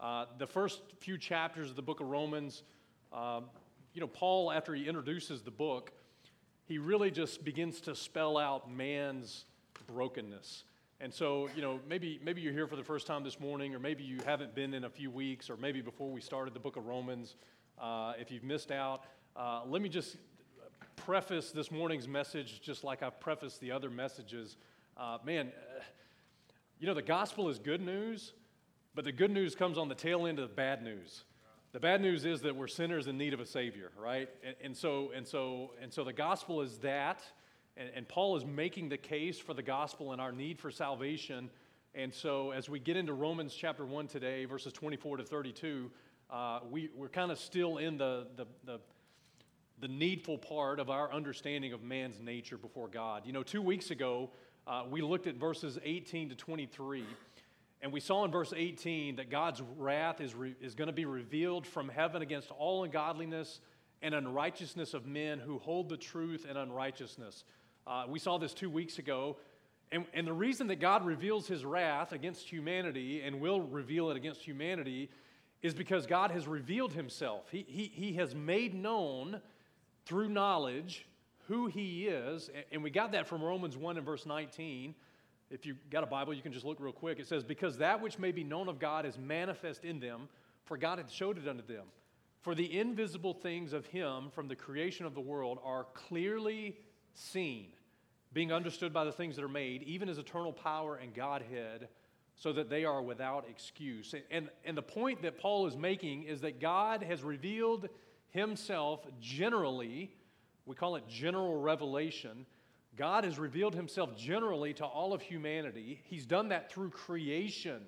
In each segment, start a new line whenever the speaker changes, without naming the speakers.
Uh, the first few chapters of the book of Romans, um, you know, Paul, after he introduces the book, he really just begins to spell out man's brokenness. And so, you know, maybe, maybe you're here for the first time this morning, or maybe you haven't been in a few weeks, or maybe before we started the book of Romans. Uh, if you've missed out, uh, let me just preface this morning's message just like I've prefaced the other messages. Uh, man, uh, you know, the gospel is good news, but the good news comes on the tail end of the bad news. The bad news is that we're sinners in need of a savior, right? And, and so, and so, and so, the gospel is that. And, and Paul is making the case for the gospel and our need for salvation. And so, as we get into Romans chapter 1 today, verses 24 to 32, uh, we, we're kind of still in the, the, the, the, needful part of our understanding of man's nature before God. You know, two weeks ago, uh, we looked at verses 18 to 23. And we saw in verse 18 that God's wrath is, re- is going to be revealed from heaven against all ungodliness and unrighteousness of men who hold the truth and unrighteousness. Uh, we saw this two weeks ago. And, and the reason that God reveals his wrath against humanity and will reveal it against humanity is because God has revealed himself. He, he, he has made known through knowledge who he is. And we got that from Romans 1 and verse 19. If you've got a Bible, you can just look real quick. It says, Because that which may be known of God is manifest in them, for God hath showed it unto them. For the invisible things of him from the creation of the world are clearly seen being understood by the things that are made, even as eternal power and Godhead, so that they are without excuse. And, and the point that Paul is making is that God has revealed himself generally, we call it general revelation. God has revealed himself generally to all of humanity. He's done that through creation.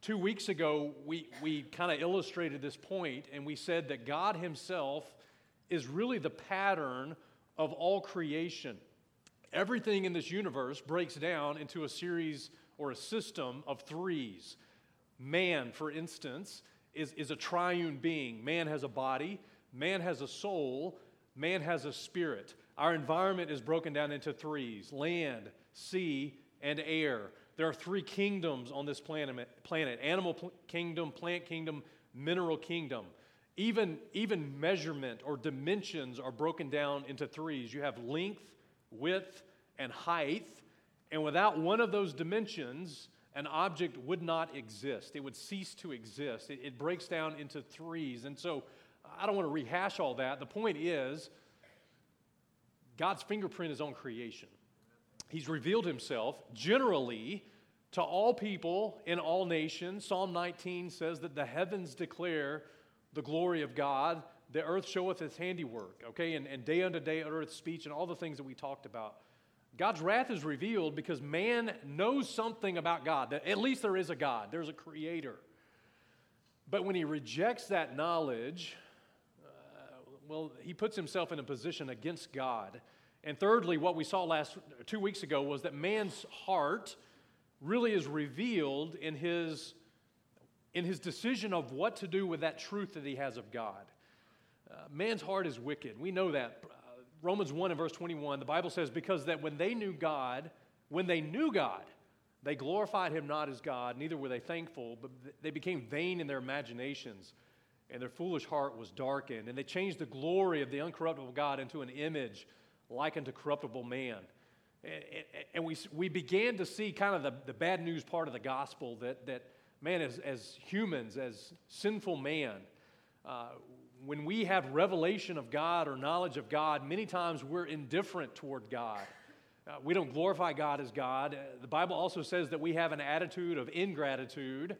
Two weeks ago, we, we kind of illustrated this point, and we said that God himself is really the pattern of all creation. Everything in this universe breaks down into a series or a system of threes. Man, for instance, is, is a triune being. Man has a body, man has a soul, man has a spirit. Our environment is broken down into threes land, sea, and air. There are three kingdoms on this planet, planet animal pl- kingdom, plant kingdom, mineral kingdom. Even, even measurement or dimensions are broken down into threes. You have length, width, and height. And without one of those dimensions, an object would not exist. It would cease to exist. It, it, breaks down into threes. And so I don't want to rehash all that. The point is, God's fingerprint is on creation. He's revealed himself generally to all people in all nations. Psalm 19 says that the heavens declare the glory of God the earth showeth his handiwork, okay? And, and day unto day uttereth speech and all the things that we talked about. God's wrath is revealed because man knows something about God, that at least there is a God, there's a creator. But when he rejects that knowledge, uh, well, he puts himself in a position against God. And thirdly, what we saw last two weeks ago was that man's heart really is revealed in his in his decision of what to do with that truth that he has of God. Uh, man's heart is wicked. We know that. Uh, Romans 1 and verse 21, the Bible says, Because that when they knew God, when they knew God, they glorified him not as God, neither were they thankful, but they became vain in their imaginations, and their foolish heart was darkened. And they changed the glory of the uncorruptible God into an image like unto corruptible man. And we, we began to see kind of the, the bad news part of the gospel that, that man, as, as humans, as sinful man, uh, when we have revelation of God or knowledge of God, many times we're indifferent toward God. Uh, we don't glorify God as God. Uh, the Bible also says that we have an attitude of ingratitude.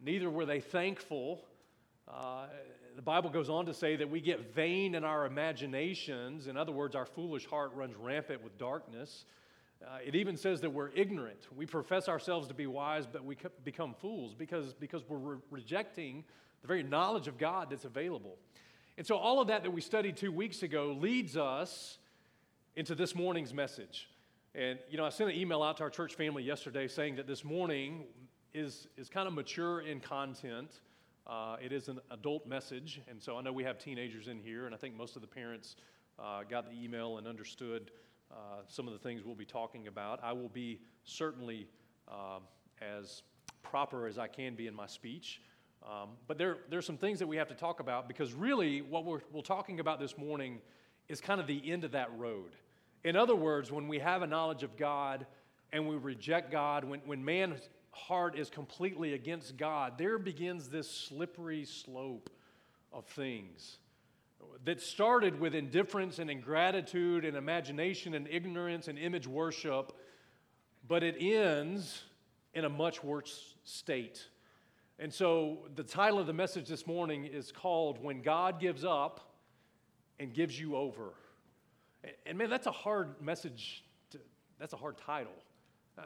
Neither were they thankful. Uh, the Bible goes on to say that we get vain in our imaginations. In other words, our foolish heart runs rampant with darkness. Uh, it even says that we're ignorant. We profess ourselves to be wise, but we become fools because, because we're re- rejecting the very knowledge of God that's available. And so, all of that that we studied two weeks ago leads us into this morning's message. And, you know, I sent an email out to our church family yesterday saying that this morning is, is kind of mature in content. Uh, it is an adult message. And so I know we have teenagers in here, and I think most of the parents uh, got the email and understood uh, some of the things we'll be talking about. I will be certainly uh, as proper as I can be in my speech. Um, but there, are some things that we have to talk about because really what we're, we're talking about this morning is kind of the end of that road. In other words, when we have a knowledge of God and we reject God, when, when man's heart is completely against God, there begins this slippery slope of things that started with indifference and ingratitude and imagination and ignorance and image worship, but it ends in a much worse state. And so the title of the message this morning is called When God Gives Up and Gives You Over. And man, that's a hard message, to, that's a hard title. Uh,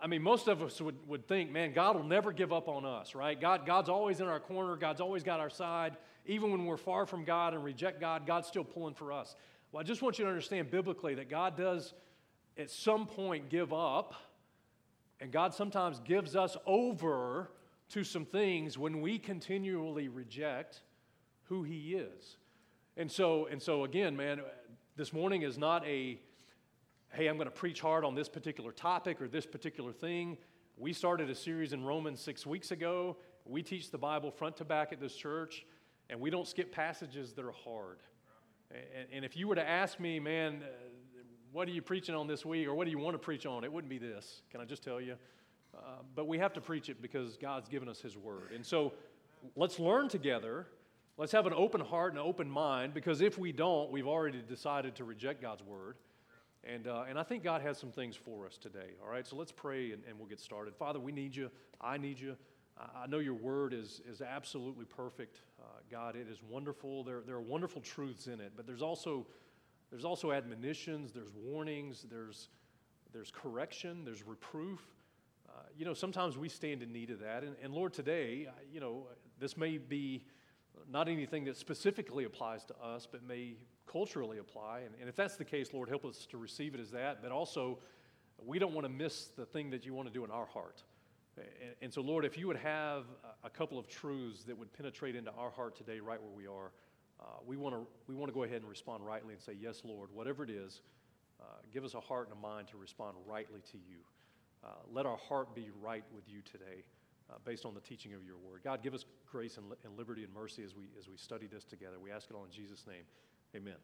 I mean, most of us would, would think, man, God will never give up on us, right? God, God's always in our corner, God's always got our side. Even when we're far from God and reject God, God's still pulling for us. Well, I just want you to understand biblically that God does at some point give up, and God sometimes gives us over to some things when we continually reject who He is. And so, and so again, man, this morning is not a, hey, I'm going to preach hard on this particular topic or this particular thing. We started a series in Romans six weeks ago. We teach the Bible front to back at this church, and we don't skip passages that are hard. And, and if you were to ask me, man, uh, what are you preaching on this week, or what do you want to preach on? It wouldn't be this. Can I just tell you? Uh, but we have to preach it because God's given us His Word. And so let's learn together. Let's have an open heart and an open mind because if we don't, we've already decided to reject God's Word. And, uh, and I think God has some things for us today. All right, so let's pray and, and we'll get started. Father, we need you. I need you. I, know your Word is, is absolutely perfect. Uh, God, it is wonderful. There, there are wonderful truths in it, but there's also, there's also admonitions, there's warnings, there's, there's correction, there's reproof you know, sometimes we stand in need of that. And, and Lord, today, you know, this may be not anything that specifically applies to us, but may culturally apply. And, and if that's the case, Lord, help us to receive it as that. But also, we don't want to miss the thing that you want to do in our heart. And, and so, Lord, if you would have a couple of truths that would penetrate into our heart today, right where we are, uh, we want to we want to go ahead and respond rightly and say, Yes, Lord, whatever it is, uh, give us a heart and a mind to respond rightly to you. Uh, let our heart be right with you today uh, based on the teaching of your word. God, give us grace and, and liberty and mercy as we, as we study this together. We ask it all in Jesus' name. Amen.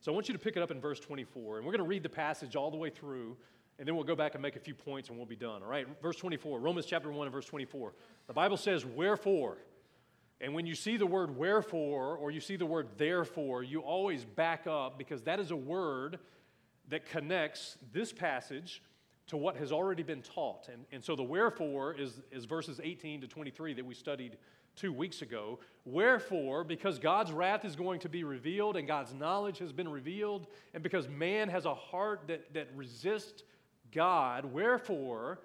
So I want you to pick it up in verse 24, and we're going to read the passage all the way through, and then we'll go back and make a few points and we'll be done. All right, verse 24, Romans chapter 1 and verse 24. The Bible says, Wherefore? And when you see the word wherefore or you see the word therefore, you always back up because that is a word that connects this passage to what has already been taught. And, and so the wherefore is, is verses 18 to 23 that we studied two weeks ago. Wherefore, because God's wrath is going to be revealed and God's knowledge has been revealed, and because man has a heart that, that resists God, wherefore,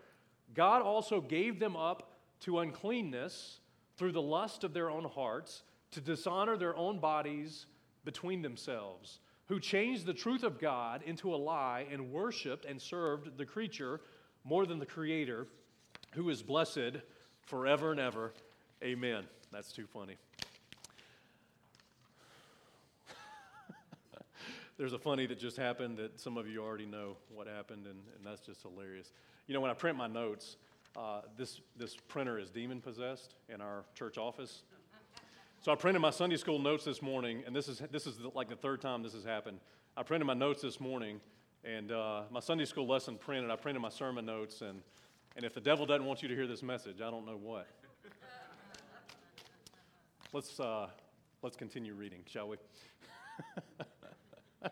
God also gave them up to uncleanness through the lust of their own hearts to dishonor their own bodies between themselves who changed the truth of God into a lie and worshiped and served the creature more than the Creator, who is blessed forever and ever. Amen. That's too funny. There's a funny that just happened that some of you already know what happened, and, and that's just hilarious. You know, when I print my notes, uh, this, this printer is demon possessed in our church office. So I printed my Sunday school notes this morning, and this is, this is like the third time this has happened. I printed my notes this morning, and uh, my Sunday school lesson printed. I printed my sermon notes, and, and if the devil doesn't want you to hear this message, I don't know what. let's, uh, let's continue reading, shall we?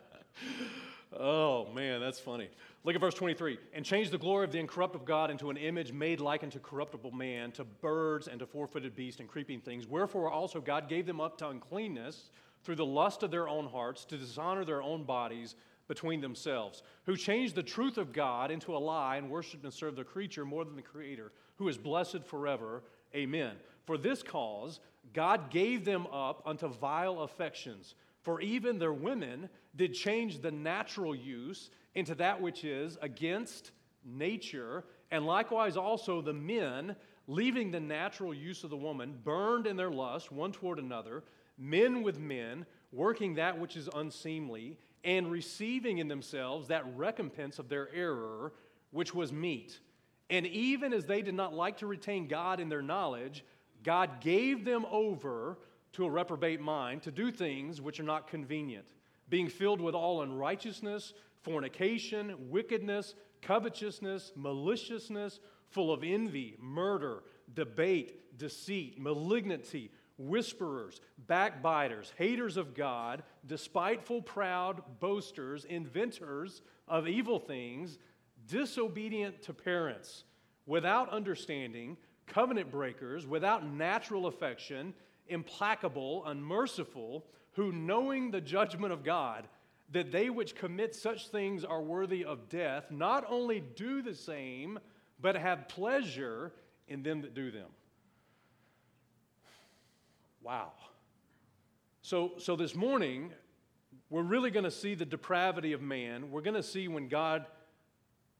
oh, man, that's funny. Look at verse 23. And change the glory of the incorruptible God into an image made like unto corruptible man, to birds and to four footed beasts and creeping things. Wherefore also God gave them up to uncleanness through the lust of their own hearts, to dishonor their own bodies between themselves, who changed the truth of God into a lie and worshiped and served the creature more than the Creator, who is blessed forever. Amen. For this cause, God gave them up unto vile affections. For even their women did change the natural use into that which is against nature, and likewise also the men, leaving the natural use of the woman, burned in their lust one toward another, men with men, working that which is unseemly, and receiving in themselves that recompense of their error, which was meet. And even as they did not like to retain God in their knowledge, God gave them over to a reprobate mind to do things which are not convenient, being filled with all unrighteousness, fornication, wickedness, covetousness, maliciousness, full of envy, murder, debate, deceit, malignity, whisperers, backbiters, haters of God, despiteful, proud, boasters, inventors of evil things, disobedient to parents, without understanding, covenant breakers, without natural affection, implacable, unmerciful, who knowing the judgment of God, that they which commit such things are worthy of death, not only do the same, but have pleasure in them that do them. Wow. So, so this morning, we're really going to see the depravity of man. We're going to see when God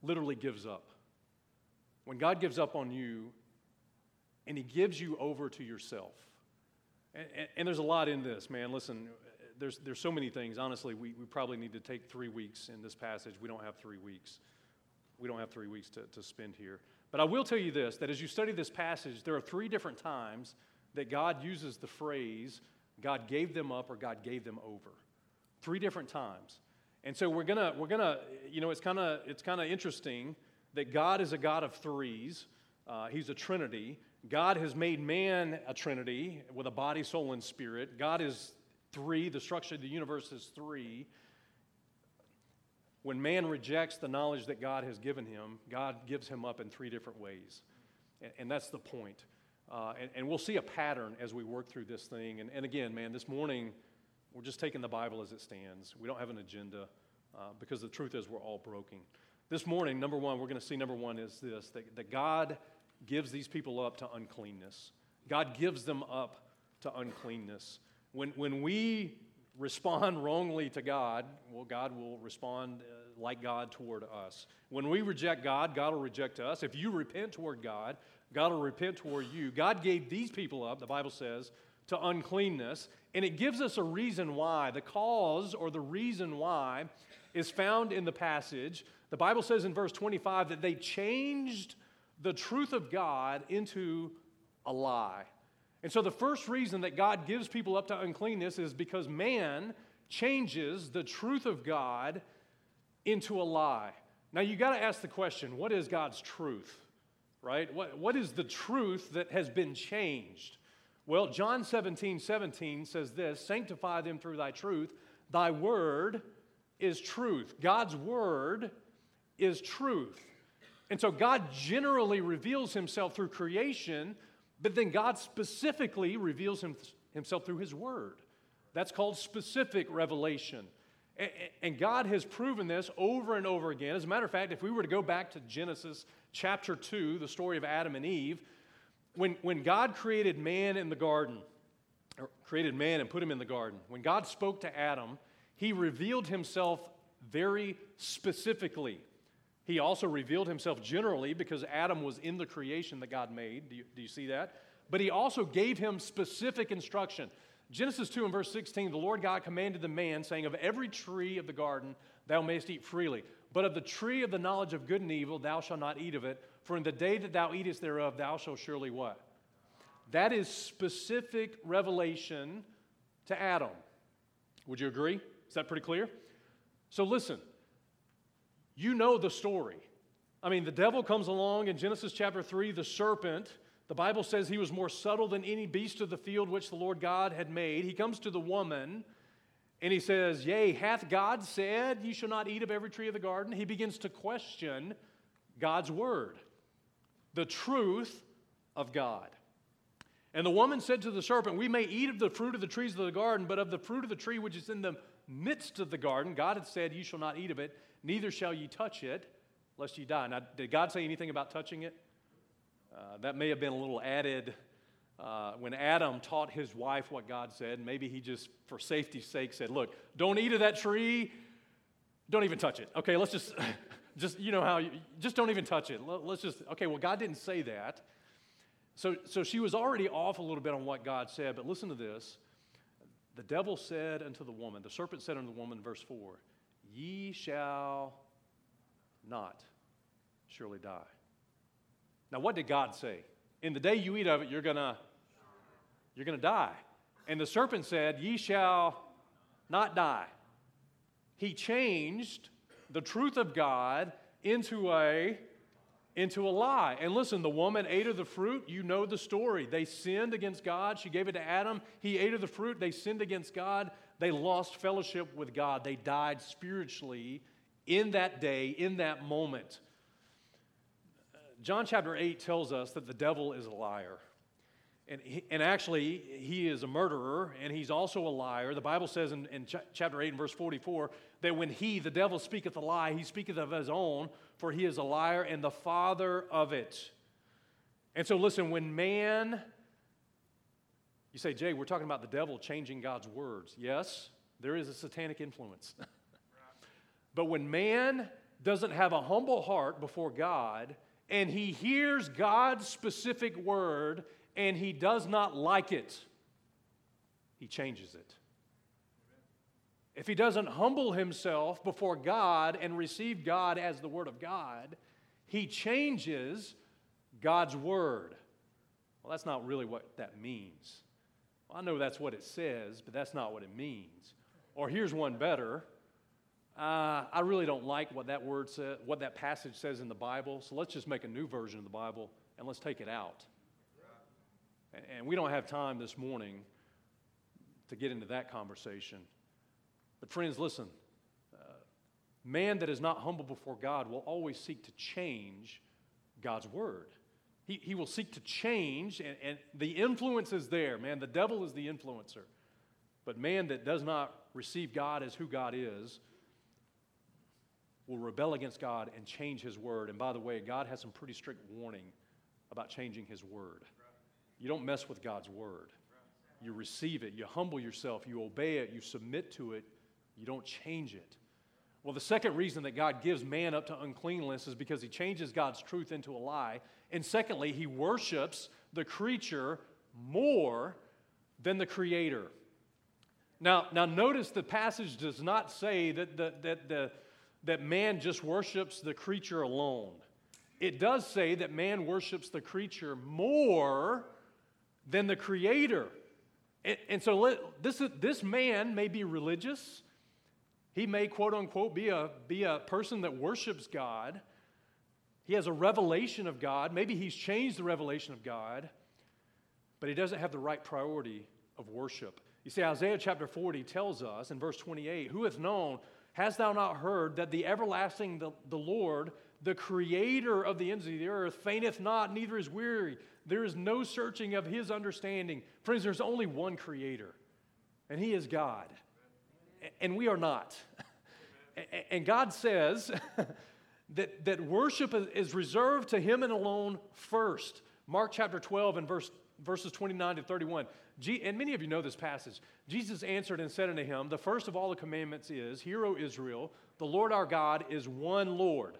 literally gives up. When God gives up on you and he gives you over to yourself. And, and, and there's a lot in this, man. Listen, there's, there's so many things. Honestly, we, we probably need to take three weeks in this passage. We don't have three weeks. We don't have three weeks to, to spend here. But I will tell you this that as you study this passage, there are three different times that God uses the phrase, God gave them up or God gave them over. Three different times. And so we're gonna, we're gonna, you know, it's kind of it's kind of interesting that God is a God of threes. Uh, he's a Trinity. God has made man a Trinity with a body, soul, and spirit. God is three. The structure of the universe is three. When man rejects the knowledge that God has given him, God gives him up in three different ways. And, and that's the point. Uh, and, and, we'll see a pattern as we work through this thing. And, and, again, man, this morning, we're just taking the Bible as it stands. We don't have an agenda uh, because the truth is we're all broken. This morning, number one, we're going to see number one is this that, that God gives these people up to uncleanness. God gives them up to uncleanness. When, when we respond wrongly to God, well, God will respond uh, like God toward us. When we reject God, God will reject us. If you repent toward God, God will repent toward you. God gave these people up, the Bible says, to uncleanness, and it gives us a reason why. The cause or the reason why is found in the passage. The Bible says in verse 25 that they changed the truth of God into a lie. And so the first reason that God gives people up to uncleanness is because man changes the truth of God into a lie. Now you got to ask the question what is God's truth? Right? What, what is the truth that has been changed? Well, John 17, 17 says this Sanctify them through thy truth. Thy word is truth. God's word is truth. And so God generally reveals himself through creation but then God specifically reveals him, himself through his word. That's called specific revelation. And God has proven this over and over again. As a matter of fact, if we were to go back to Genesis chapter 2, the story of Adam and Eve, when, when God created man in the garden, or created man and put him in the garden, when God spoke to Adam, he revealed himself very specifically. He also revealed himself generally because Adam was in the creation that God made. Do you, do you see that? But he also gave him specific instruction. Genesis 2 and verse 16 the Lord God commanded the man, saying, Of every tree of the garden thou mayest eat freely, but of the tree of the knowledge of good and evil thou shalt not eat of it, for in the day that thou eatest thereof thou shalt surely what? That is specific revelation to Adam. Would you agree? Is that pretty clear? So listen, you know the story. I mean, the devil comes along in Genesis chapter 3, the serpent. The Bible says he was more subtle than any beast of the field which the Lord God had made. He comes to the woman and he says, Yea, hath God said, You shall not eat of every tree of the garden? He begins to question God's word, the truth of God. And the woman said to the serpent, We may eat of the fruit of the trees of the garden, but of the fruit of the tree which is in the midst of the garden, God had said, You shall not eat of it neither shall ye touch it, lest ye die. Now, did God say anything about touching it? Uh, that may have been a little added uh, when Adam taught his wife what God said. Maybe he just, for safety's sake, said, Look, don't eat of that tree. Don't even touch it. Okay, let's just, just you know how, you, just don't even touch it. Let's just, okay, well, God didn't say that. So, so she was already off a little bit on what God said, but listen to this. The devil said unto the woman, the serpent said unto the woman, verse 4, Ye shall not surely die. Now, what did God say? In the day you eat of it, you're to You're to die. And the serpent said, Ye shall not die. He changed the truth of God into a into a lie. And listen, the woman ate of the fruit. You know the story. They sinned against God. She gave it to Adam. He ate of the fruit. They sinned against God. They lost fellowship with God. They died spiritually in that day, in that moment. John chapter 8 tells us that the devil is a liar. And, he, and actually, he is a murderer and he's also a liar. The Bible says in, in ch- chapter 8 and verse 44 that when he, the devil, speaketh a lie, he speaketh of his own, for he is a liar and the father of it. And so, listen, when man, you say, Jay, we're talking about the devil changing God's words. Yes, there is a satanic influence. but when man doesn't have a humble heart before God and he hears God's specific word and he does not like it, he changes it. If he doesn't humble himself before God and receive God as the Word of God, he changes God's Word. Well, that's not really what that means. Well, I know that's what it says, but that's not what it means. Or here's one better. Uh, I really don't like what that word says, what that passage says in the Bible, so let's just make a new version of the Bible and let's take it out. And we don't have time this morning to get into that conversation. But, friends, listen uh, man that is not humble before God will always seek to change God's word. He, he will seek to change, and, and the influence is there, man. The devil is the influencer. But man that does not receive God as who God is will rebel against God and change his word. And by the way, God has some pretty strict warning about changing his word. You don't mess with God's word. You receive it, you humble yourself, you obey it, you submit to it, you don't change it. Well, the second reason that God gives man up to uncleanness is because he changes God's truth into a lie. And secondly, he worships the creature more than the creator. Now, now notice the passage does not say that, the, that, the, that man just worships the creature alone. It does say that man worships the creature more than the creator. And, and so let, this, this man may be religious, he may, quote unquote, be a, be a person that worships God. He has a revelation of God. Maybe he's changed the revelation of God, but he doesn't have the right priority of worship. You see, Isaiah chapter 40 tells us in verse 28 Who hath known, hast thou not heard, that the everlasting, the, the Lord, the creator of the ends of the earth, fainteth not, neither is weary. There is no searching of his understanding. Friends, there's only one creator, and he is God and we are not. And God says that, that worship is reserved to Him and alone first. Mark chapter 12 and verse, verses 29 to 31. and many of you know this passage. Jesus answered and said unto him, The first of all the commandments is, Hear, O Israel, the Lord our God is one Lord.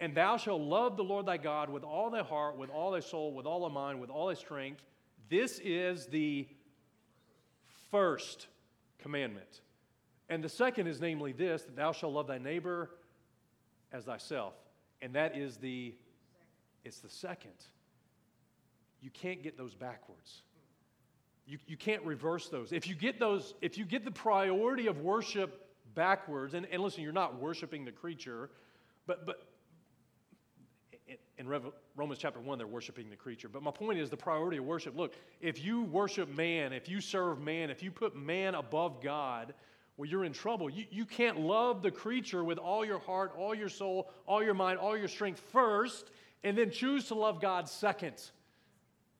And thou shalt love the Lord thy God with all thy heart, with all thy soul, with all thy mind, with all thy strength. This is the first commandment. And the second is namely this that thou shalt love thy neighbor as thyself. And that is the it's the second. You can't get those backwards. You, you can't reverse those. If you get those, if you get the priority of worship backwards, and, and listen, you're not worshiping the creature, but but in Romans chapter 1, they're worshiping the creature. But my point is the priority of worship. Look, if you worship man, if you serve man, if you put man above God, well, you're in trouble. You, you can't love the creature with all your heart, all your soul, all your mind, all your strength first, and then choose to love God second.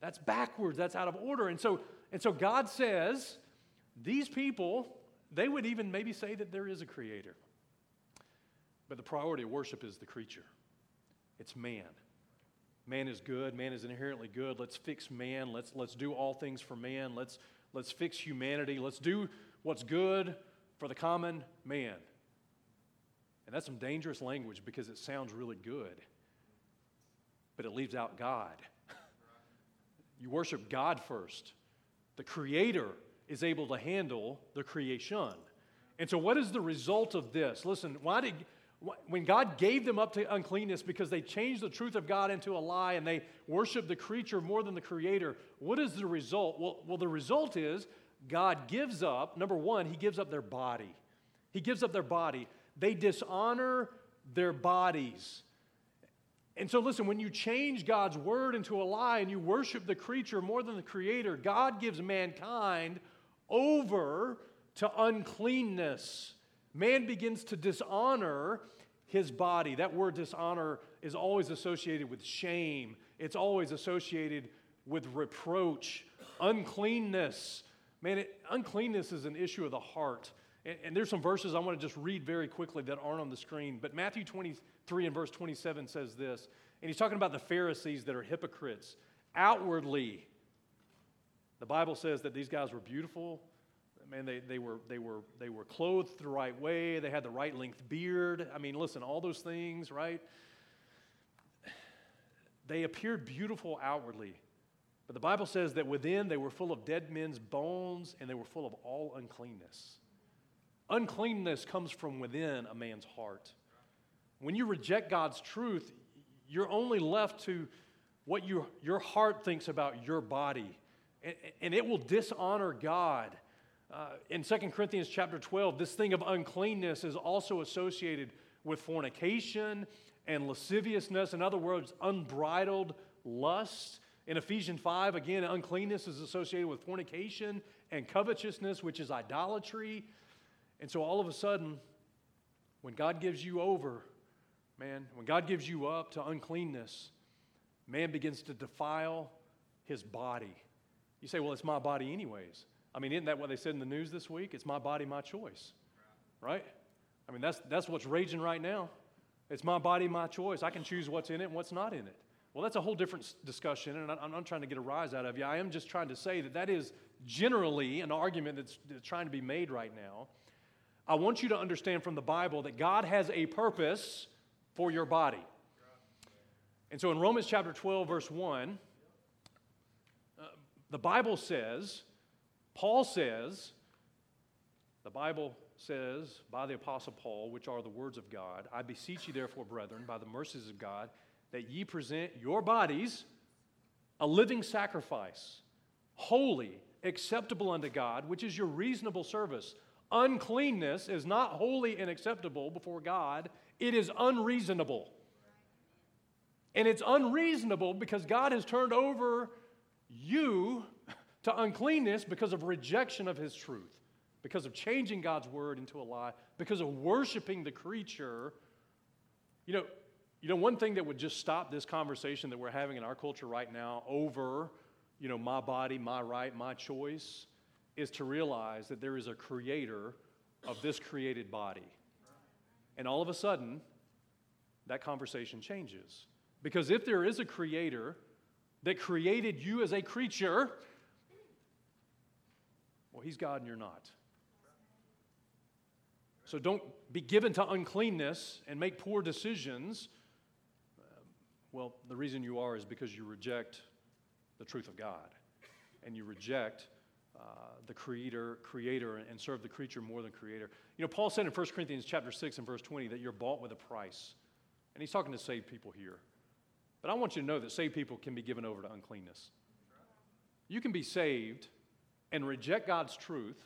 That's backwards. That's out of order. And so, and so God says, these people, they would even maybe say that there is a creator. But the priority of worship is the creature, it's man. Man is good. Man is inherently good. Let's fix man. Let's, let's do all things for man. Let's, let's fix humanity. Let's do what's good for the common man. And that's some dangerous language because it sounds really good, but it leaves out God. you worship God first. The Creator is able to handle the creation. And so, what is the result of this? Listen, why did, When God gave them up to uncleanness because they changed the truth of God into a lie and they worshiped the creature more than the creator, what is the result? Well, well, the result is God gives up, number one, He gives up their body. He gives up their body. They dishonor their bodies. And so, listen, when you change God's word into a lie and you worship the creature more than the creator, God gives mankind over to uncleanness. Man begins to dishonor his body. That word dishonor is always associated with shame, it's always associated with reproach, uncleanness. Man, it, uncleanness is an issue of the heart. And, and there's some verses I want to just read very quickly that aren't on the screen. But Matthew 23 and verse 27 says this. And he's talking about the Pharisees that are hypocrites. Outwardly, the Bible says that these guys were beautiful. Man, they, they, were, they, were, they were clothed the right way. They had the right length beard. I mean, listen, all those things, right? They appeared beautiful outwardly, but the Bible says that within they were full of dead men's bones and they were full of all uncleanness. Uncleanness comes from within a man's heart. When you reject God's truth, you're only left to what you, your heart thinks about your body, and, and it will dishonor God. Uh, in 2 Corinthians chapter 12, this thing of uncleanness is also associated with fornication and lasciviousness. In other words, unbridled lust. In Ephesians 5, again, uncleanness is associated with fornication and covetousness, which is idolatry. And so all of a sudden, when God gives you over, man, when God gives you up to uncleanness, man begins to defile his body. You say, well, it's my body, anyways. I mean, isn't that what they said in the news this week? It's my body, my choice, right? I mean, that's, that's what's raging right now. It's my body, my choice. I can choose what's in it and what's not in it. Well, that's a whole different discussion, and I'm not trying to get a rise out of you. I am just trying to say that that is generally an argument that's, trying to be made right now. I want you to understand from the Bible that God has a purpose for your body. And so in Romans chapter 12, verse 1, uh, the Bible says, Paul says, the Bible says by the Apostle Paul, which are the words of God, I beseech you, therefore, brethren, by the mercies of God, that ye present your bodies a living sacrifice, holy, acceptable unto God, which is your reasonable service. Uncleanness is not holy and acceptable before God, it is unreasonable. And it's unreasonable because God has turned over you to uncleanness because of rejection of His truth, because of changing God's word into a lie, because of worshiping the creature. You know, you know, one thing that would just stop this conversation that we're having in our culture right now over, you know, my body, my right, my choice, is to realize that there is a creator of this created body. And all of a sudden, that conversation changes. Because if there is a creator that created you as a creature, well, he's God and you're not. So don't be given to uncleanness and make poor decisions well, the reason you are is because you reject the truth of God and you reject uh, the creator, creator and serve the creature more than creator. You know, Paul said in 1 Corinthians chapter 6 and verse 20 that you're bought with a price. And he's talking to saved people here. But I want you to know that saved people can be given over to uncleanness. You can be saved and reject God's truth,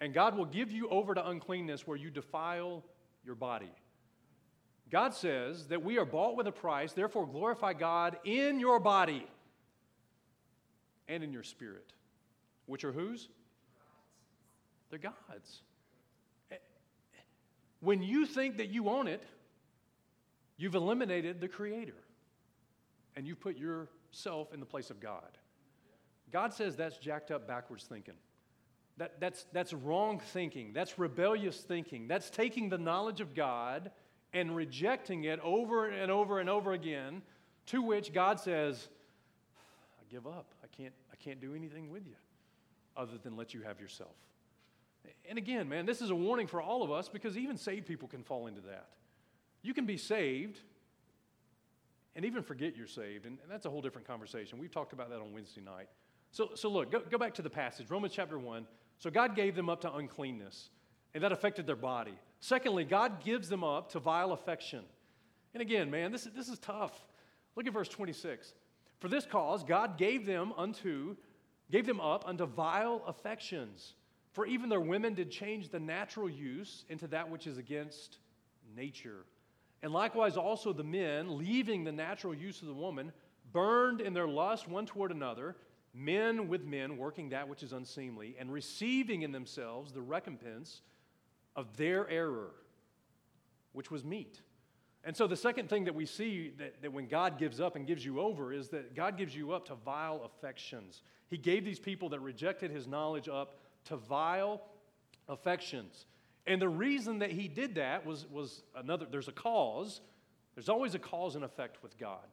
and God will give you over to uncleanness where you defile your body. God says that we are bought with a price, therefore glorify God in your body and in your spirit, which are whose? They're God's. Eh, when you think that you own it, you've eliminated the Creator and you've put yourself in the place of God. God says that's jacked up backwards thinking. That, that's, that's wrong thinking. That's rebellious thinking. That's taking the knowledge of God and rejecting it over and over and over again, to which God says, I give up. I can't, I can't do anything with you other than let you have yourself. And again, man, this is a warning for all of us because even saved people can fall into that. You can be saved and even forget you're saved, and, and that's a whole different conversation. We've talked about that on Wednesday night. So, so look, go, go back to the passage, Romans chapter 1. So God gave them up to uncleanness. and that affected their body. Secondly, God gives them up to vile affection. And again, man, this, is, this is tough. Look at verse 26. For this cause, God gave them unto, gave them up unto vile affections. For even their women did change the natural use into that which is against nature. And likewise, also the men, leaving the natural use of the woman, burned in their lust one toward another, men with men, working that which is unseemly, and receiving in themselves the recompense of their error, which was meet. And so, the second thing that we see that, that when God gives up and gives you over is that God gives you up to vile affections. He gave these people that rejected his knowledge up to vile affections. And the reason that he did that was, was another, there's a cause. There's always a cause and effect with God.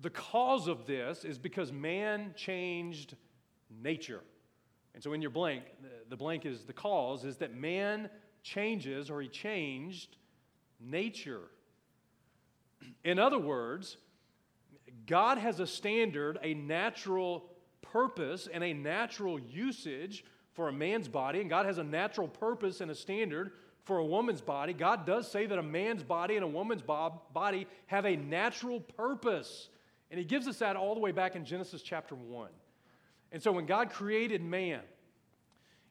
The cause of this is because man changed nature. And so in your blank, the blank is the cause is that man changes or he changed nature. In other words, God has a standard, a natural purpose, and a natural usage for a man's body, and God has a natural purpose and a standard for a woman's body. God does say that a man's body and a woman's body have a natural purpose. And He gives us that all the way back in Genesis chapter 1. And so when God created man,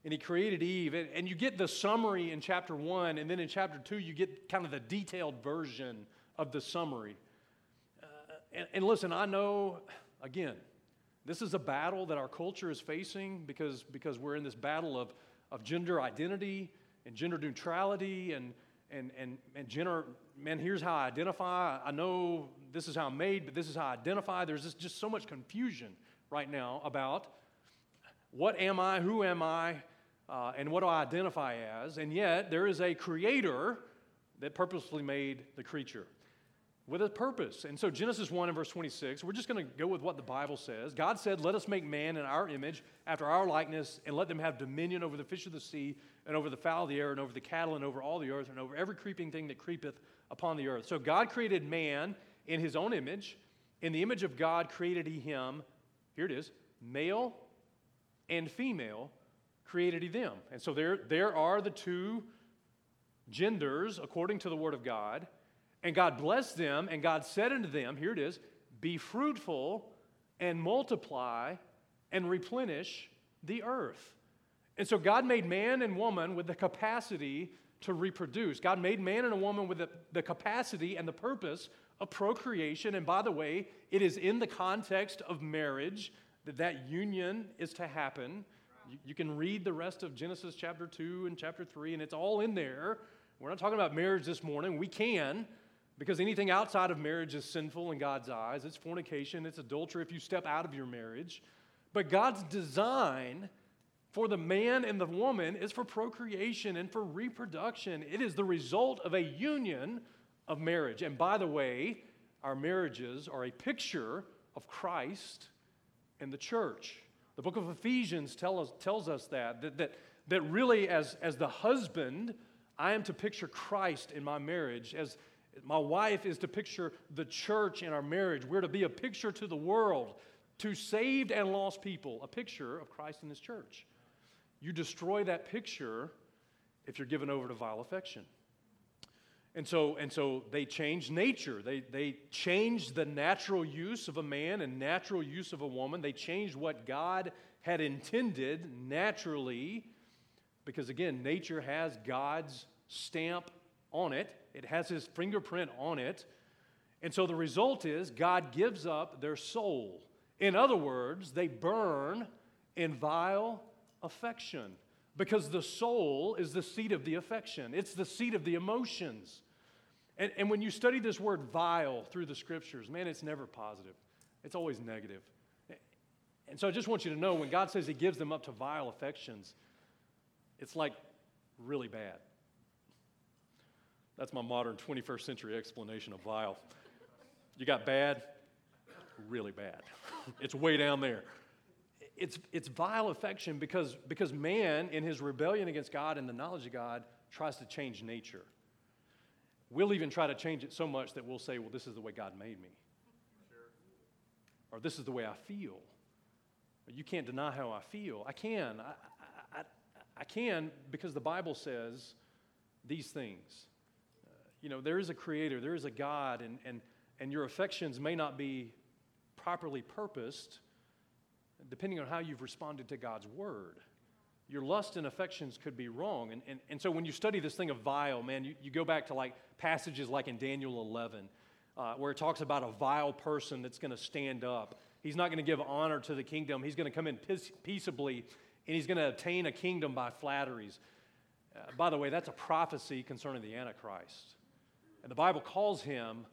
and he created Eve. And, and, you get the summary in chapter one, and then in chapter two, you get kind of the detailed version of the summary. Uh, and, and, listen, I know, again, this is a battle that our culture is facing because, because we're in this battle of, of gender identity and gender neutrality and, and, and, and gender, man, here's how I identify. I know this is how I'm made, but this is how I identify. There's just, just so much confusion right now about what am I, who am I, uh, and what do I identify as. And yet, there is a creator that purposely made the creature with a purpose. And so, Genesis 1 and verse 26, we're just going to go with what the Bible says. God said, Let us make man in our image, after our likeness, and let them have dominion over the fish of the sea, and over the fowl of the air, and over the cattle, and over all the earth, and over every creeping thing that creepeth upon the earth. So, God created man in his own image. In the image of God created he him. Here it is male and female created he them. And so, there, there are the two genders according to the Word of God. And God blessed them, and God said unto them, Here it is, be fruitful and multiply and replenish the earth. And so God made man and woman with the capacity to reproduce. God made man and a woman with the, the capacity and the purpose of procreation. And by the way, it is in the context of marriage that that union is to happen. You, you can read the rest of Genesis chapter 2 and chapter 3, and it's all in there. We're not talking about marriage this morning. We can, because anything outside of marriage is sinful in God's eyes. It's fornication, it's adultery if you step out of your marriage. But God's design for the man and the woman is for procreation and for reproduction. It is the result of a union of marriage. And by the way, our marriages are a picture of Christ and the church. The book of Ephesians tell us, tells us that, that, that, that really, as, as the husband, I am to picture Christ in my marriage. As, my wife is to picture the church in our marriage. We're to be a picture to the world, to saved and lost people, a picture of Christ in His church. You destroy that picture if you're given over to vile affection. And so, and so they changed nature. They, they changed the natural use of a man and natural use of a woman. They changed what God had intended naturally, because again, nature has God's stamp on it, it has his fingerprint on it. And so the result is God gives up their soul. In other words, they burn in vile affection because the soul is the seat of the affection, it's the seat of the emotions. And, and when you study this word vile through the scriptures, man, it's never positive, it's always negative. And so I just want you to know when God says He gives them up to vile affections, it's like really bad. That's my modern 21st century explanation of vile. You got bad, really bad. it's way down there. It's, it's vile affection because, because man, in his rebellion against God and the knowledge of God, tries to change nature. We'll even try to change it so much that we'll say, well, this is the way God made me. Or this is the way I feel. But you can't deny how I feel. I can. I, I, I can because the Bible says these things. Uh, you know, there is a creator, there is a God, and, and, and your affections may not be properly purposed depending on how you've responded to God's word. Your lust and affections could be wrong. And, and, and so when you study this thing of vile, man, you, you go back to like passages like in Daniel 11, uh, where it talks about a vile person that's going to stand up. He's not going to give honor to the kingdom. He's going to come in peace, peaceably, and he's going to obtain a kingdom by flatteries. Uh, by the way, that's a prophecy concerning the Antichrist. And the Bible calls him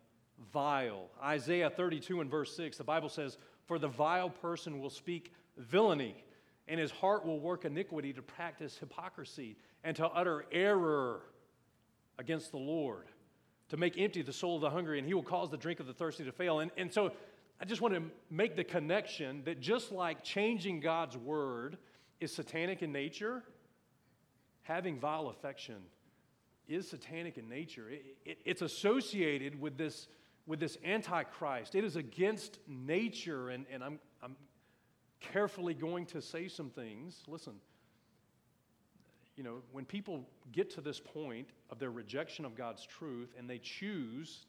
vile. Isaiah 32 and verse 6, the Bible says, For the vile person will speak villainy, and his heart will work iniquity to practice hypocrisy and to utter error against the Lord, to make empty the soul of the hungry, and he will cause the drink of the thirsty to fail. And, and so I just want to make the connection that just like changing God's word is satanic in nature, having vile affection is satanic in nature. It, it, it's associated with this, with this antichrist. It is against nature, and, and I'm, I'm carefully going to say some things. Listen, you know, when people get to this point of their rejection of God's truth and they choose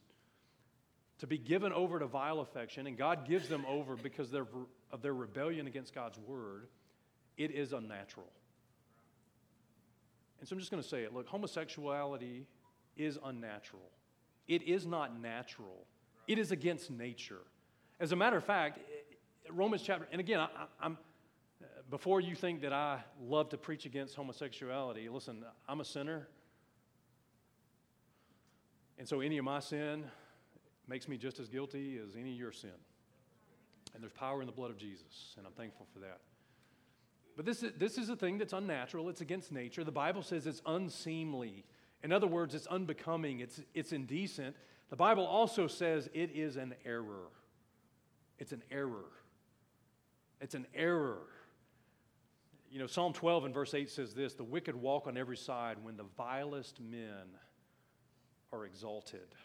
to be given over to vile affection, and God gives them over because of their rebellion against God's word, it is unnatural. And so I'm just going to say it look, homosexuality is unnatural. It is not natural, it is against nature. As a matter of fact, Romans chapter, and again, I, am uh, before you think that I love to preach against homosexuality, listen, I'm a sinner. And so any of my sin makes me just as guilty as any of your sin. And there's power in the blood of Jesus, and I'm thankful for that. But this is, this is a thing that's unnatural, it's against nature. The Bible says it's unseemly. In other words, it's unbecoming, it's, it's indecent. The Bible also says it is an error. It's an error. It's an error. You know, Psalm 12 and verse 8 says this The wicked walk on every side when the vilest men are exalted.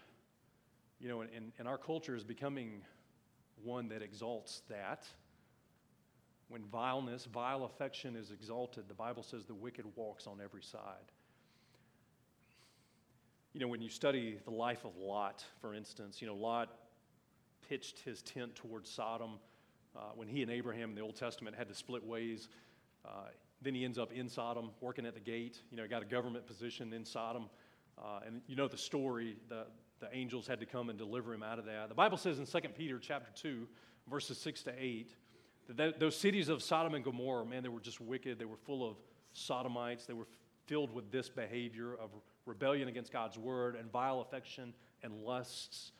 You know, and, and our culture is becoming one that exalts that. When vileness, vile affection is exalted, the Bible says the wicked walks on every side. You know, when you study the life of Lot, for instance, you know, Lot pitched his tent towards Sodom uh, when he and Abraham in the Old Testament had to split ways. Uh, then he ends up in Sodom, working at the gate. You know, got a government position in Sodom. Uh, and you know the story, the, the angels had to come and deliver him out of that. The Bible says in 2 Peter chapter 2, verses 6 to 8, that those cities of Sodom and Gomorrah, man, they were just wicked. They were full of sodomites. They were filled with this behavior of rebellion against God's word and vile affection and lusts.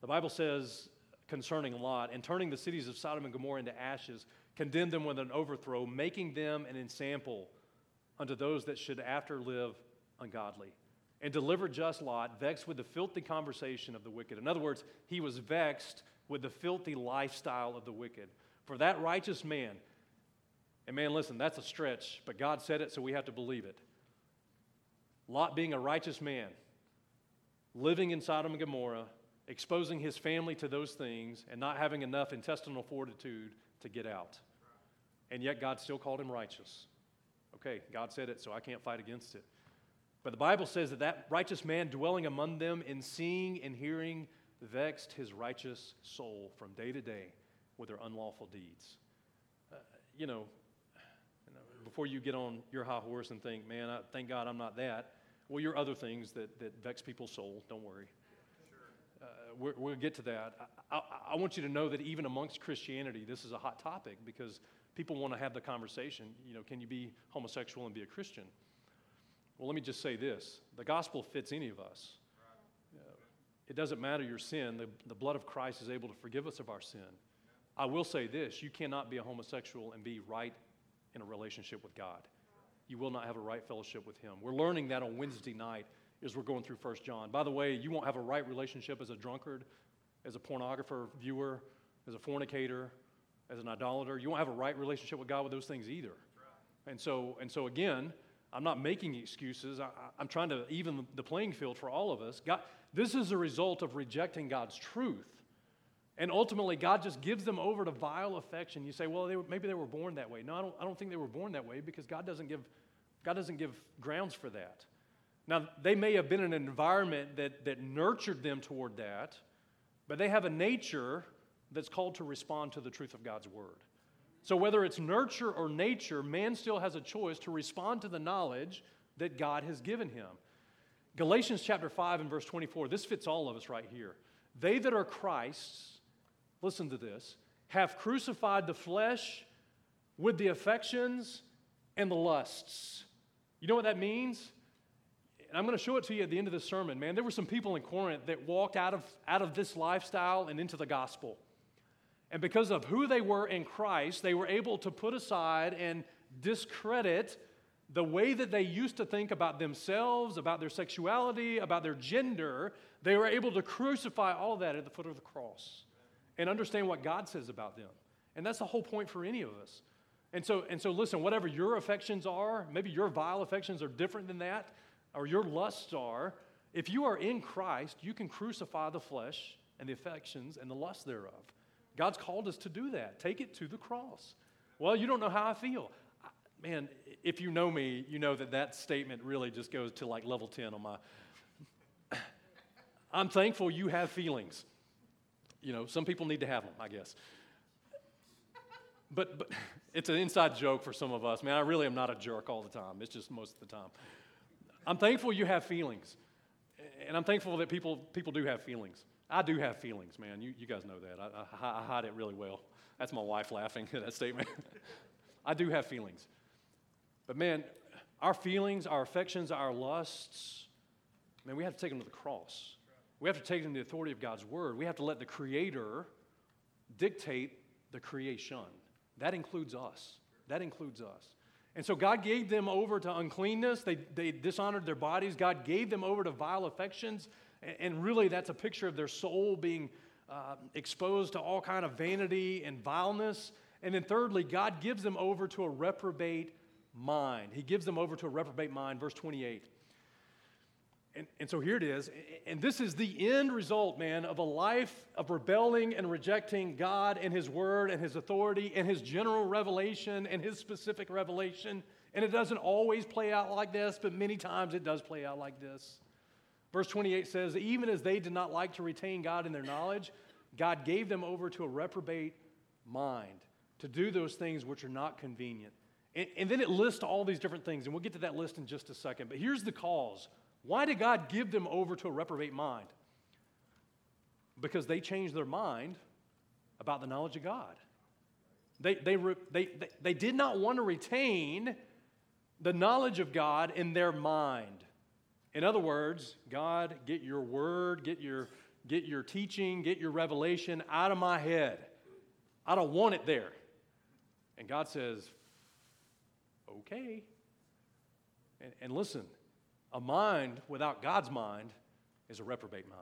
The Bible says concerning Lot, and turning the cities of Sodom and Gomorrah into ashes, condemned them with an overthrow, making them an ensample unto those that should after live ungodly. And delivered just Lot, vexed with the filthy conversation of the wicked. In other words, he was vexed with the filthy lifestyle of the wicked. For that righteous man, and man, listen, that's a stretch, but God said it, so we have to believe it. Lot being a righteous man, living in Sodom and Gomorrah, exposing his family to those things, and not having enough intestinal fortitude to get out. And yet God still called him righteous. Okay, God said it, so I can't fight against it. But the Bible says that that righteous man dwelling among them in seeing and hearing vexed his righteous soul from day to day with their unlawful deeds. Uh, you, know, before you get on your high horse and think, man, I, thank God I'm not that, well, you're other things that, that vex people's soul. Don't worry. Uh, we will get to that. I, I, I, want you to know that even amongst Christianity, this is a hot topic because people want to have the conversation. You know, can you be homosexual and be a Christian? Well, let me just say this the gospel fits any of us. Uh, it doesn't matter your sin, the, the blood of Christ is able to forgive us of our sin. I will say this you cannot be a homosexual and be right in a relationship with God. You will not have a right fellowship with Him. We're learning that on Wednesday night as we're going through First John. By the way, you won't have a right relationship as a drunkard, as a pornographer viewer, as a fornicator, as an idolater. You won't have a right relationship with God with those things either. And so, and so again, I'm not making excuses. I, am trying to even the playing field for all of us. God, this is a result of rejecting God's truth. And ultimately, God just gives them over to vile affection. You say, well, they were, maybe they were born that way. No, I don't, I don't think they were born that way because God doesn't give God doesn't give grounds for that. Now, they may have been in an environment that, that nurtured them toward that, but they have a nature that's called to respond to the truth of God's word. So, whether it's nurture or nature, man still has a choice to respond to the knowledge that God has given him. Galatians chapter 5 and verse 24, this fits all of us right here. They that are Christ's, listen to this, have crucified the flesh with the affections and the lusts. You know what that means? And I'm going to show it to you at the end of this sermon, man. There were some people in Corinth that walked out of, out of this lifestyle and into the gospel. And because of who they were in Christ, they were able to put aside and discredit the way that they used to think about themselves, about their sexuality, about their gender. They were able to crucify all that at the foot of the cross and understand what God says about them. And that's the whole point for any of us. And so, and so listen, whatever your affections are, maybe your vile affections are different than that, or your lusts are, if you are in Christ, you can crucify the flesh and the affections and the lust thereof. God's called us to do that. Take it to the cross. Well, you don't know how I feel. Man, if you know me, you know that that statement really just goes to like level 10 on my. I'm thankful you have feelings. You know, some people need to have them, I guess. But, but it's an inside joke for some of us. Man, I really am not a jerk all the time. It's just most of the time. I'm thankful you have feelings. And I'm thankful that people, people do have feelings. I do have feelings, man. You, you guys know that. I, I, I hide it really well. That's my wife laughing at that statement. I do have feelings. But man, our feelings, our affections, our lusts, man, we have to take them to the cross. We have to take them to the authority of God's word. We have to let the Creator dictate the creation. That includes us. That includes us. And so God gave them over to uncleanness. They, they dishonored their bodies. God gave them over to vile affections. And really, that's a picture of their soul being uh, exposed to all kind of vanity and vileness. And then thirdly, God gives them over to a reprobate mind. He gives them over to a reprobate mind, verse 28. And, and so here it is. And this is the end result, man, of a life of rebelling and rejecting God and His Word and His authority and His general revelation and His specific revelation. And it doesn't always play out like this, but many times it does play out like this. Verse 28 says, Even as they did not like to retain God in their knowledge, God gave them over to a reprobate mind to do those things which are not convenient. And, and then it lists all these different things, and we'll get to that list in just a second. But here's the cause why did God give them over to a reprobate mind? Because they changed their mind about the knowledge of God. They, they, they, they, they did not want to retain the knowledge of God in their mind. In other words, God, get your word, get your, get your teaching, get your revelation out of my head. I don't want it there. And God says, okay. And, and listen, a mind without God's mind is a reprobate mind.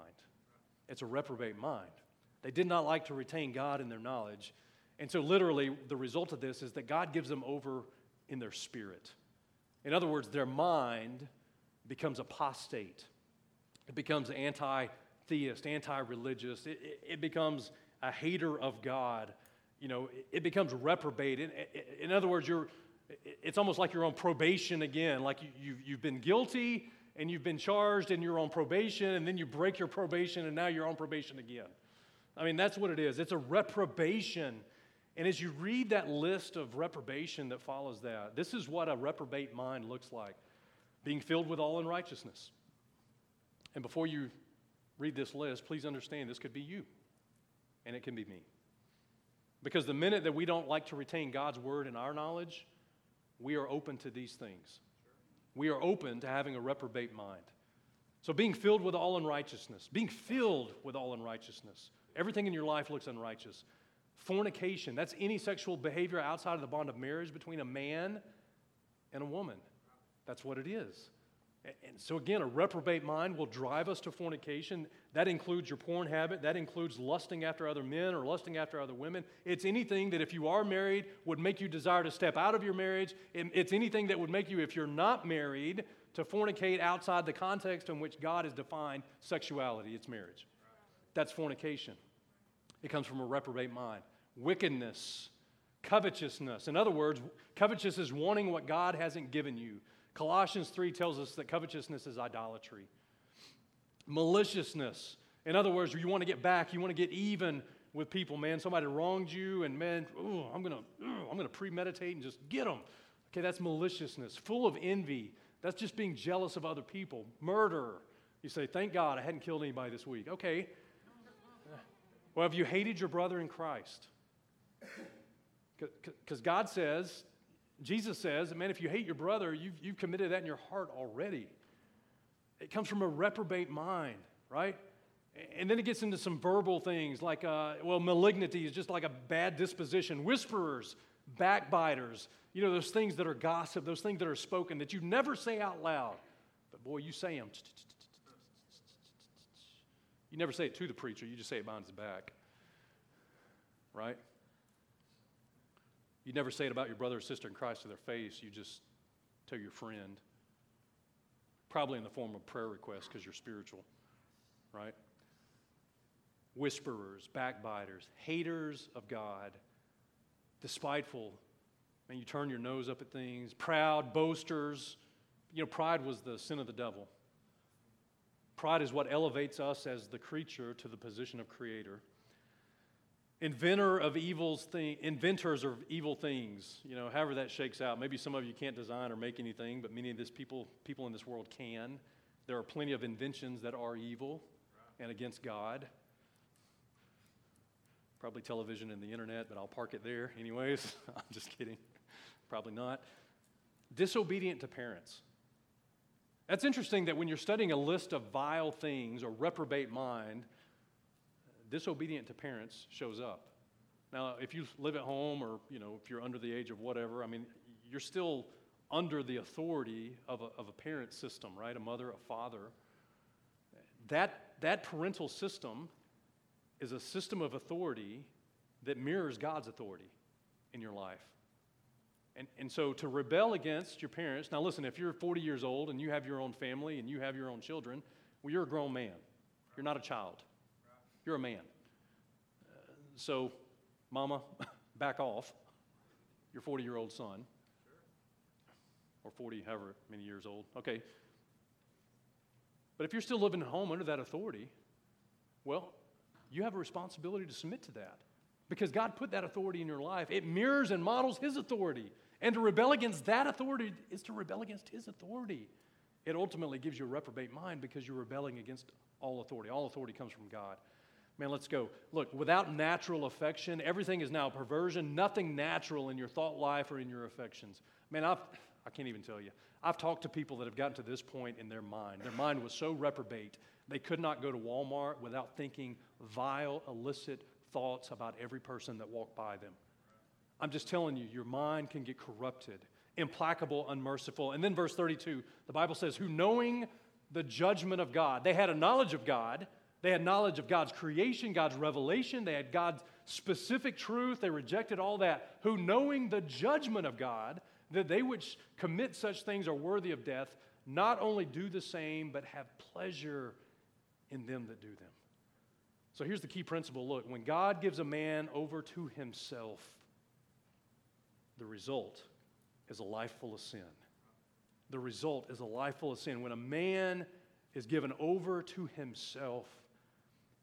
It's a reprobate mind. They did not like to retain God in their knowledge. And so, literally, the result of this is that God gives them over in their spirit. In other words, their mind becomes apostate, it becomes anti theist, anti religious, it, it, it, becomes a hater of God. You know, it, becomes reprobate. In, in other words, you're, it's almost like you're on probation again. Like you, you, you've been guilty and you've been charged and you're on probation, and then you break your probation and now you're on probation again. I mean, that's what it is. It's a reprobation. And as you read that list of reprobation that follows that, this is what a reprobate mind looks like being filled with all unrighteousness. And before you read this list, please understand this could be you, and it can be me. Because the minute that we don't like to retain God's word in our knowledge, we are open to these things. We are open to having a reprobate mind. So, being filled with all unrighteousness, being filled with all unrighteousness, everything in your life looks unrighteous. Fornication, that's any sexual behavior outside of the bond of marriage between a man and a woman. That's what it is. And so, again, a reprobate mind will drive us to fornication. That includes your porn habit. That includes lusting after other men or lusting after other women. It's anything that, if you are married, would make you desire to step out of your marriage. It's anything that would make you, if you're not married, to fornicate outside the context in which God has defined sexuality. It's marriage. That's fornication. It comes from a reprobate mind. Wickedness, covetousness. In other words, covetousness is wanting what God hasn't given you Colossians 3 tells us that covetousness is idolatry. Maliciousness. In other words, you want to get back, you want to get even with people, man. Somebody wronged you, and man, ooh, I'm gonna, I'm gonna premeditate and just get them. Okay, that's maliciousness, full of envy. That's just being jealous of other people. Murder. You say, thank God I hadn't killed anybody this week. Okay. Well, have you hated your brother in Christ? Because God says, Jesus says, man, if you hate your brother, you've, you've committed that in your heart already. It comes from a reprobate mind, right? And then it gets into some verbal things like, uh, well, malignity is just like a bad disposition. Whisperers, backbiters, you know, those things that are gossip, those things that are spoken that you never say out loud. But boy, you say them. You never say it to the preacher, you just say it behind his back. Right? You never say it about your brother or sister in Christ to their face, you just tell your friend. Probably in the form of prayer requests because you're spiritual, right? Whisperers, backbiters, haters of God, despiteful. And you turn your nose up at things, proud, boasters. You know, pride was the sin of the devil. Pride is what elevates us as the creature to the position of creator. Inventor of evils inventors of evil things, you know, however that shakes out. Maybe some of you can't design or make anything, but many of this people, people in this world can. There are plenty of inventions that are evil and against God. Probably television and the internet, but I'll park it there anyways. I'm just kidding. Probably not. Disobedient to parents. That's interesting that when you're studying a list of vile things or reprobate mind, disobedient to parents shows up. Now, if you live at home or, you know, if you're under the age of whatever, I mean, you're still under the authority of a, of a parent system, right? A mother, a father. That, that parental system is a system of authority that mirrors God's authority in your life. And, and so to rebel against your parents, now listen, if you're 40 years old and you have your own family and you have your own children, well, you're a grown man. You're not a child, you're a man. Uh, so, mama, back off your 40 year old son, or 40, however many years old. Okay. But if you're still living at home under that authority, well, you have a responsibility to submit to that because God put that authority in your life. It mirrors and models His authority. And to rebel against that authority is to rebel against his authority. It ultimately gives you a reprobate mind because you're rebelling against all authority. All authority comes from God. Man, let's go. Look, without natural affection, everything is now perversion. Nothing natural in your thought life or in your affections. Man, I've, I can't even tell you. I've talked to people that have gotten to this point in their mind. Their mind was so reprobate, they could not go to Walmart without thinking vile, illicit thoughts about every person that walked by them. I'm just telling you, your mind can get corrupted, implacable, unmerciful. And then verse 32, the Bible says, who knowing the judgment of God, they had a knowledge of God, they had knowledge of God's creation, God's revelation, they had God's specific truth, they rejected all that, who knowing the judgment of God, that they which commit such things are worthy of death, not only do the same, but have pleasure in them that do them. So here's the key principle look, when God gives a man over to himself, the result is a life full of sin. The result is a life full of sin. When a man is given over to himself,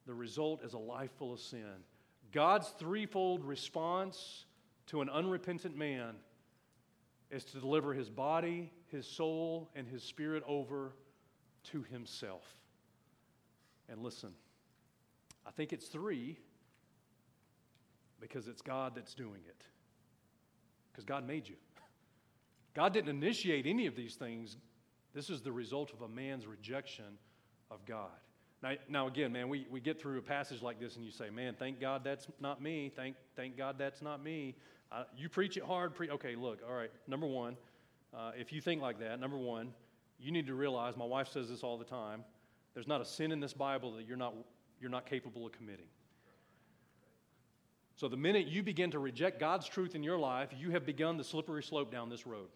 the result is a life full of sin. God's threefold response to an unrepentant man is to deliver his body, his soul, and his spirit over to himself. And listen, I think it's three because it's God that's doing it because God made you. God didn't initiate any of these things. This is the result of a man's rejection of God. Now, now again, man, we, we get through a passage like this and you say, man, thank God that's not me. Thank, thank God that's not me. Uh, you preach it hard. Pre- okay, look, all right, number one, uh, if you think like that, number one, you need to realize, my wife says this all the time, there's not a sin in this Bible that you're not, you're not capable of committing. So the minute you begin to reject God's truth in your life, you have begun the slippery slope down this road.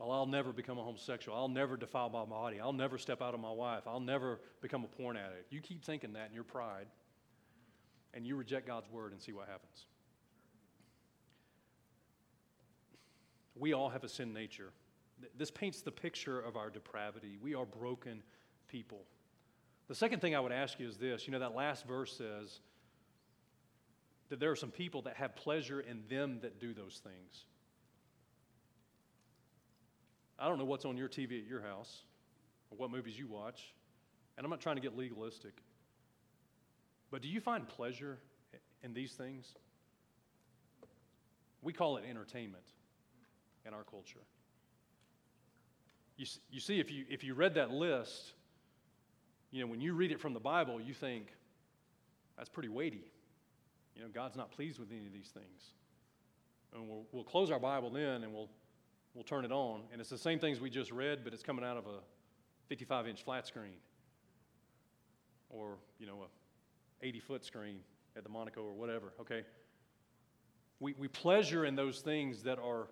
Well, I'll never become a homosexual. I'll never defile my body. I'll never step out of my wife. I'll never become a porn addict. You keep thinking that in your pride, and you reject God's word and see what happens. we all have a sin nature. This paints the picture of our depravity. We are broken people. The second thing I would ask you is this you know, that last verse says that there are some people that have pleasure in them that do those things. I don't know what's on your TV at your house or what movies you watch, and I'm not trying to get legalistic. But do you find pleasure in these things? We call it entertainment in our culture. You, you see, if you, if you read that list, you know, when you read it from the Bible, you think, that's pretty weighty. You know, God's not pleased with any of these things. And we'll, we'll close our Bible then and we'll, we'll turn it on. And it's the same things we just read, but it's coming out of a 55 inch flat screen or, you know, a 80 foot screen at the Monaco or whatever, okay? We, we pleasure in those things that are,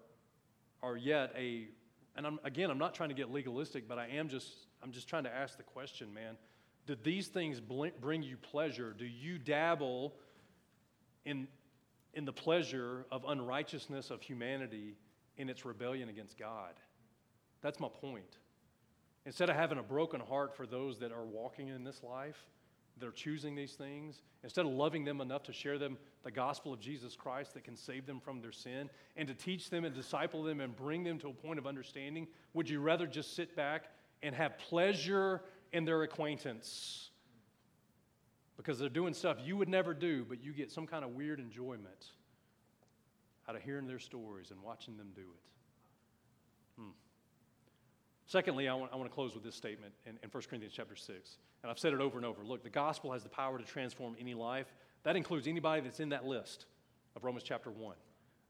are yet a, and I'm, again, I'm not trying to get legalistic, but I am just, I'm just trying to ask the question, man. Do these things bring you pleasure? Do you dabble in, in the pleasure of unrighteousness of humanity in its rebellion against God? That's my point. Instead of having a broken heart for those that are walking in this life, they're choosing these things, instead of loving them enough to share them the gospel of Jesus Christ that can save them from their sin and to teach them and disciple them and bring them to a point of understanding, would you rather just sit back and have pleasure in their acquaintance? Because they're doing stuff you would never do, but you get some kind of weird enjoyment out of hearing their stories and watching them do it. Hmm. Secondly, I want, I want to close with this statement in, in 1 Corinthians chapter 6. And I've said it over and over. Look, the gospel has the power to transform any life. That includes anybody that's in that list of Romans chapter 1.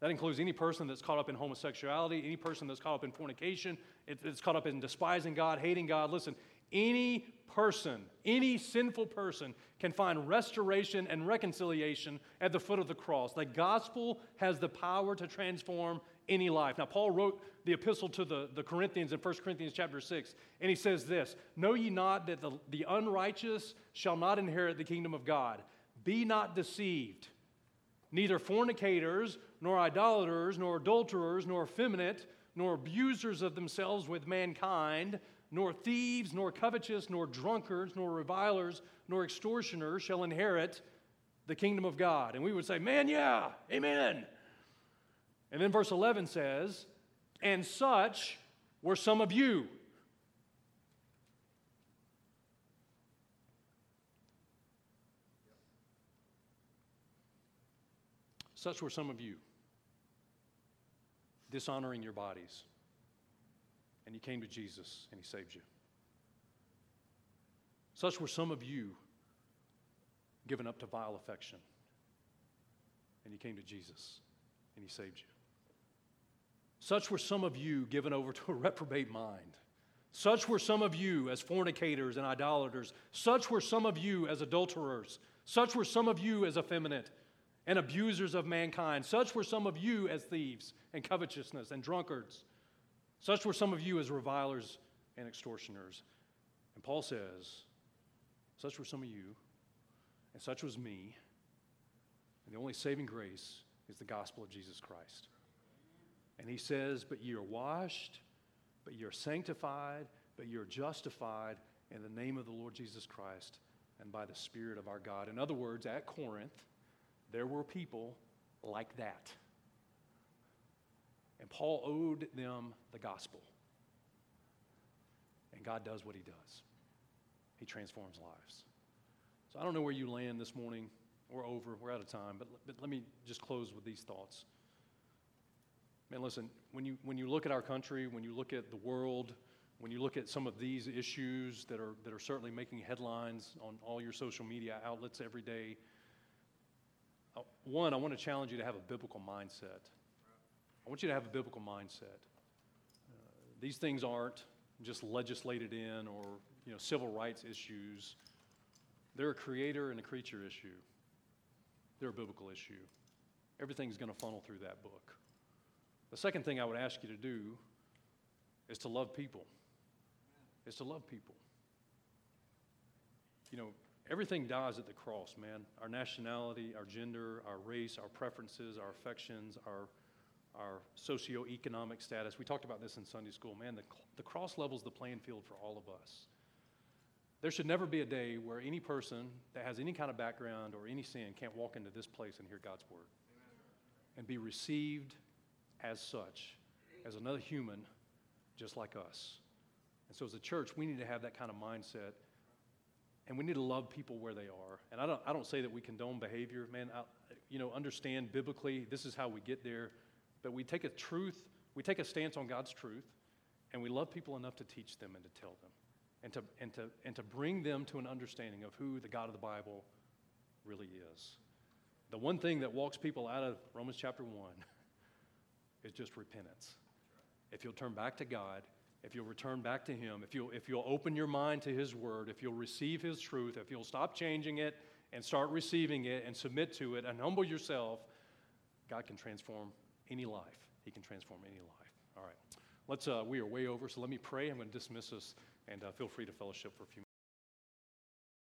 That includes any person that's caught up in homosexuality, any person that's caught up in fornication, it's caught up in despising God, hating God. Listen, any person, any sinful person can find restoration and reconciliation at the foot of the cross. The gospel has the power to transform any life. Now, Paul wrote the epistle to the, the Corinthians in 1 Corinthians chapter 6, and he says this Know ye not that the, the unrighteous shall not inherit the kingdom of God? Be not deceived. Neither fornicators, nor idolaters, nor adulterers, nor effeminate, nor abusers of themselves with mankind, nor thieves, nor covetous, nor drunkards, nor revilers, nor extortioners shall inherit the kingdom of God. And we would say, Man, yeah, amen. And then verse 11 says, And such were some of you. Such were some of you, dishonoring your bodies. And you came to Jesus and he saved you. Such were some of you given up to vile affection. And you came to Jesus and he saved you. Such were some of you given over to a reprobate mind. Such were some of you as fornicators and idolaters. Such were some of you as adulterers. Such were some of you as effeminate and abusers of mankind. Such were some of you as thieves and covetousness and drunkards. Such were some of you as revilers and extortioners. And Paul says, Such were some of you, and such was me. And the only saving grace is the gospel of Jesus Christ. And he says, But ye are washed, but you're sanctified, but you're justified in the name of the Lord Jesus Christ and by the Spirit of our God. In other words, at Corinth, there were people like that. And Paul owed them the gospel. And God does what he does He transforms lives. So I don't know where you land this morning. We're over, we're out of time, but, but let me just close with these thoughts. Man, listen, when you, when you look at our country, when you look at the world, when you look at some of these issues that are, that are certainly making headlines on all your social media outlets every day, uh, one, I want to challenge you to have a biblical mindset. I want you to have a biblical mindset. Uh, these things aren't just legislated in or you know, civil rights issues. They're a creator and a creature issue. They're a biblical issue. Everything's going to funnel through that book. The second thing I would ask you to do is to love people. Is to love people. You know, everything dies at the cross, man. Our nationality, our gender, our race, our preferences, our affections, our, our socioeconomic status. We talked about this in Sunday school. Man, the, the cross levels the playing field for all of us. There should never be a day where any person that has any kind of background or any sin can't walk into this place and hear God's word and be received as such, as another human just like us. And so, as a church, we need to have that kind of mindset and we need to love people where they are. And I don't, I don't say that we condone behavior, man. I, you know, understand biblically, this is how we get there. But we take a truth, we take a stance on God's truth, and we love people enough to teach them and to tell them, and to, and to, and to bring them to an understanding of who the God of the Bible really is. The one thing that walks people out of Romans chapter 1 is just repentance. If you'll turn back to God, if you'll return back to Him, if you'll, if you'll open your mind to His Word, if you'll receive His truth, if you'll stop changing it and start receiving it and submit to it and humble yourself, God can transform any life. He can transform any life. All right. Let's, uh, we are way over, so let me pray. I'm going to dismiss us and uh, feel free to fellowship for a few.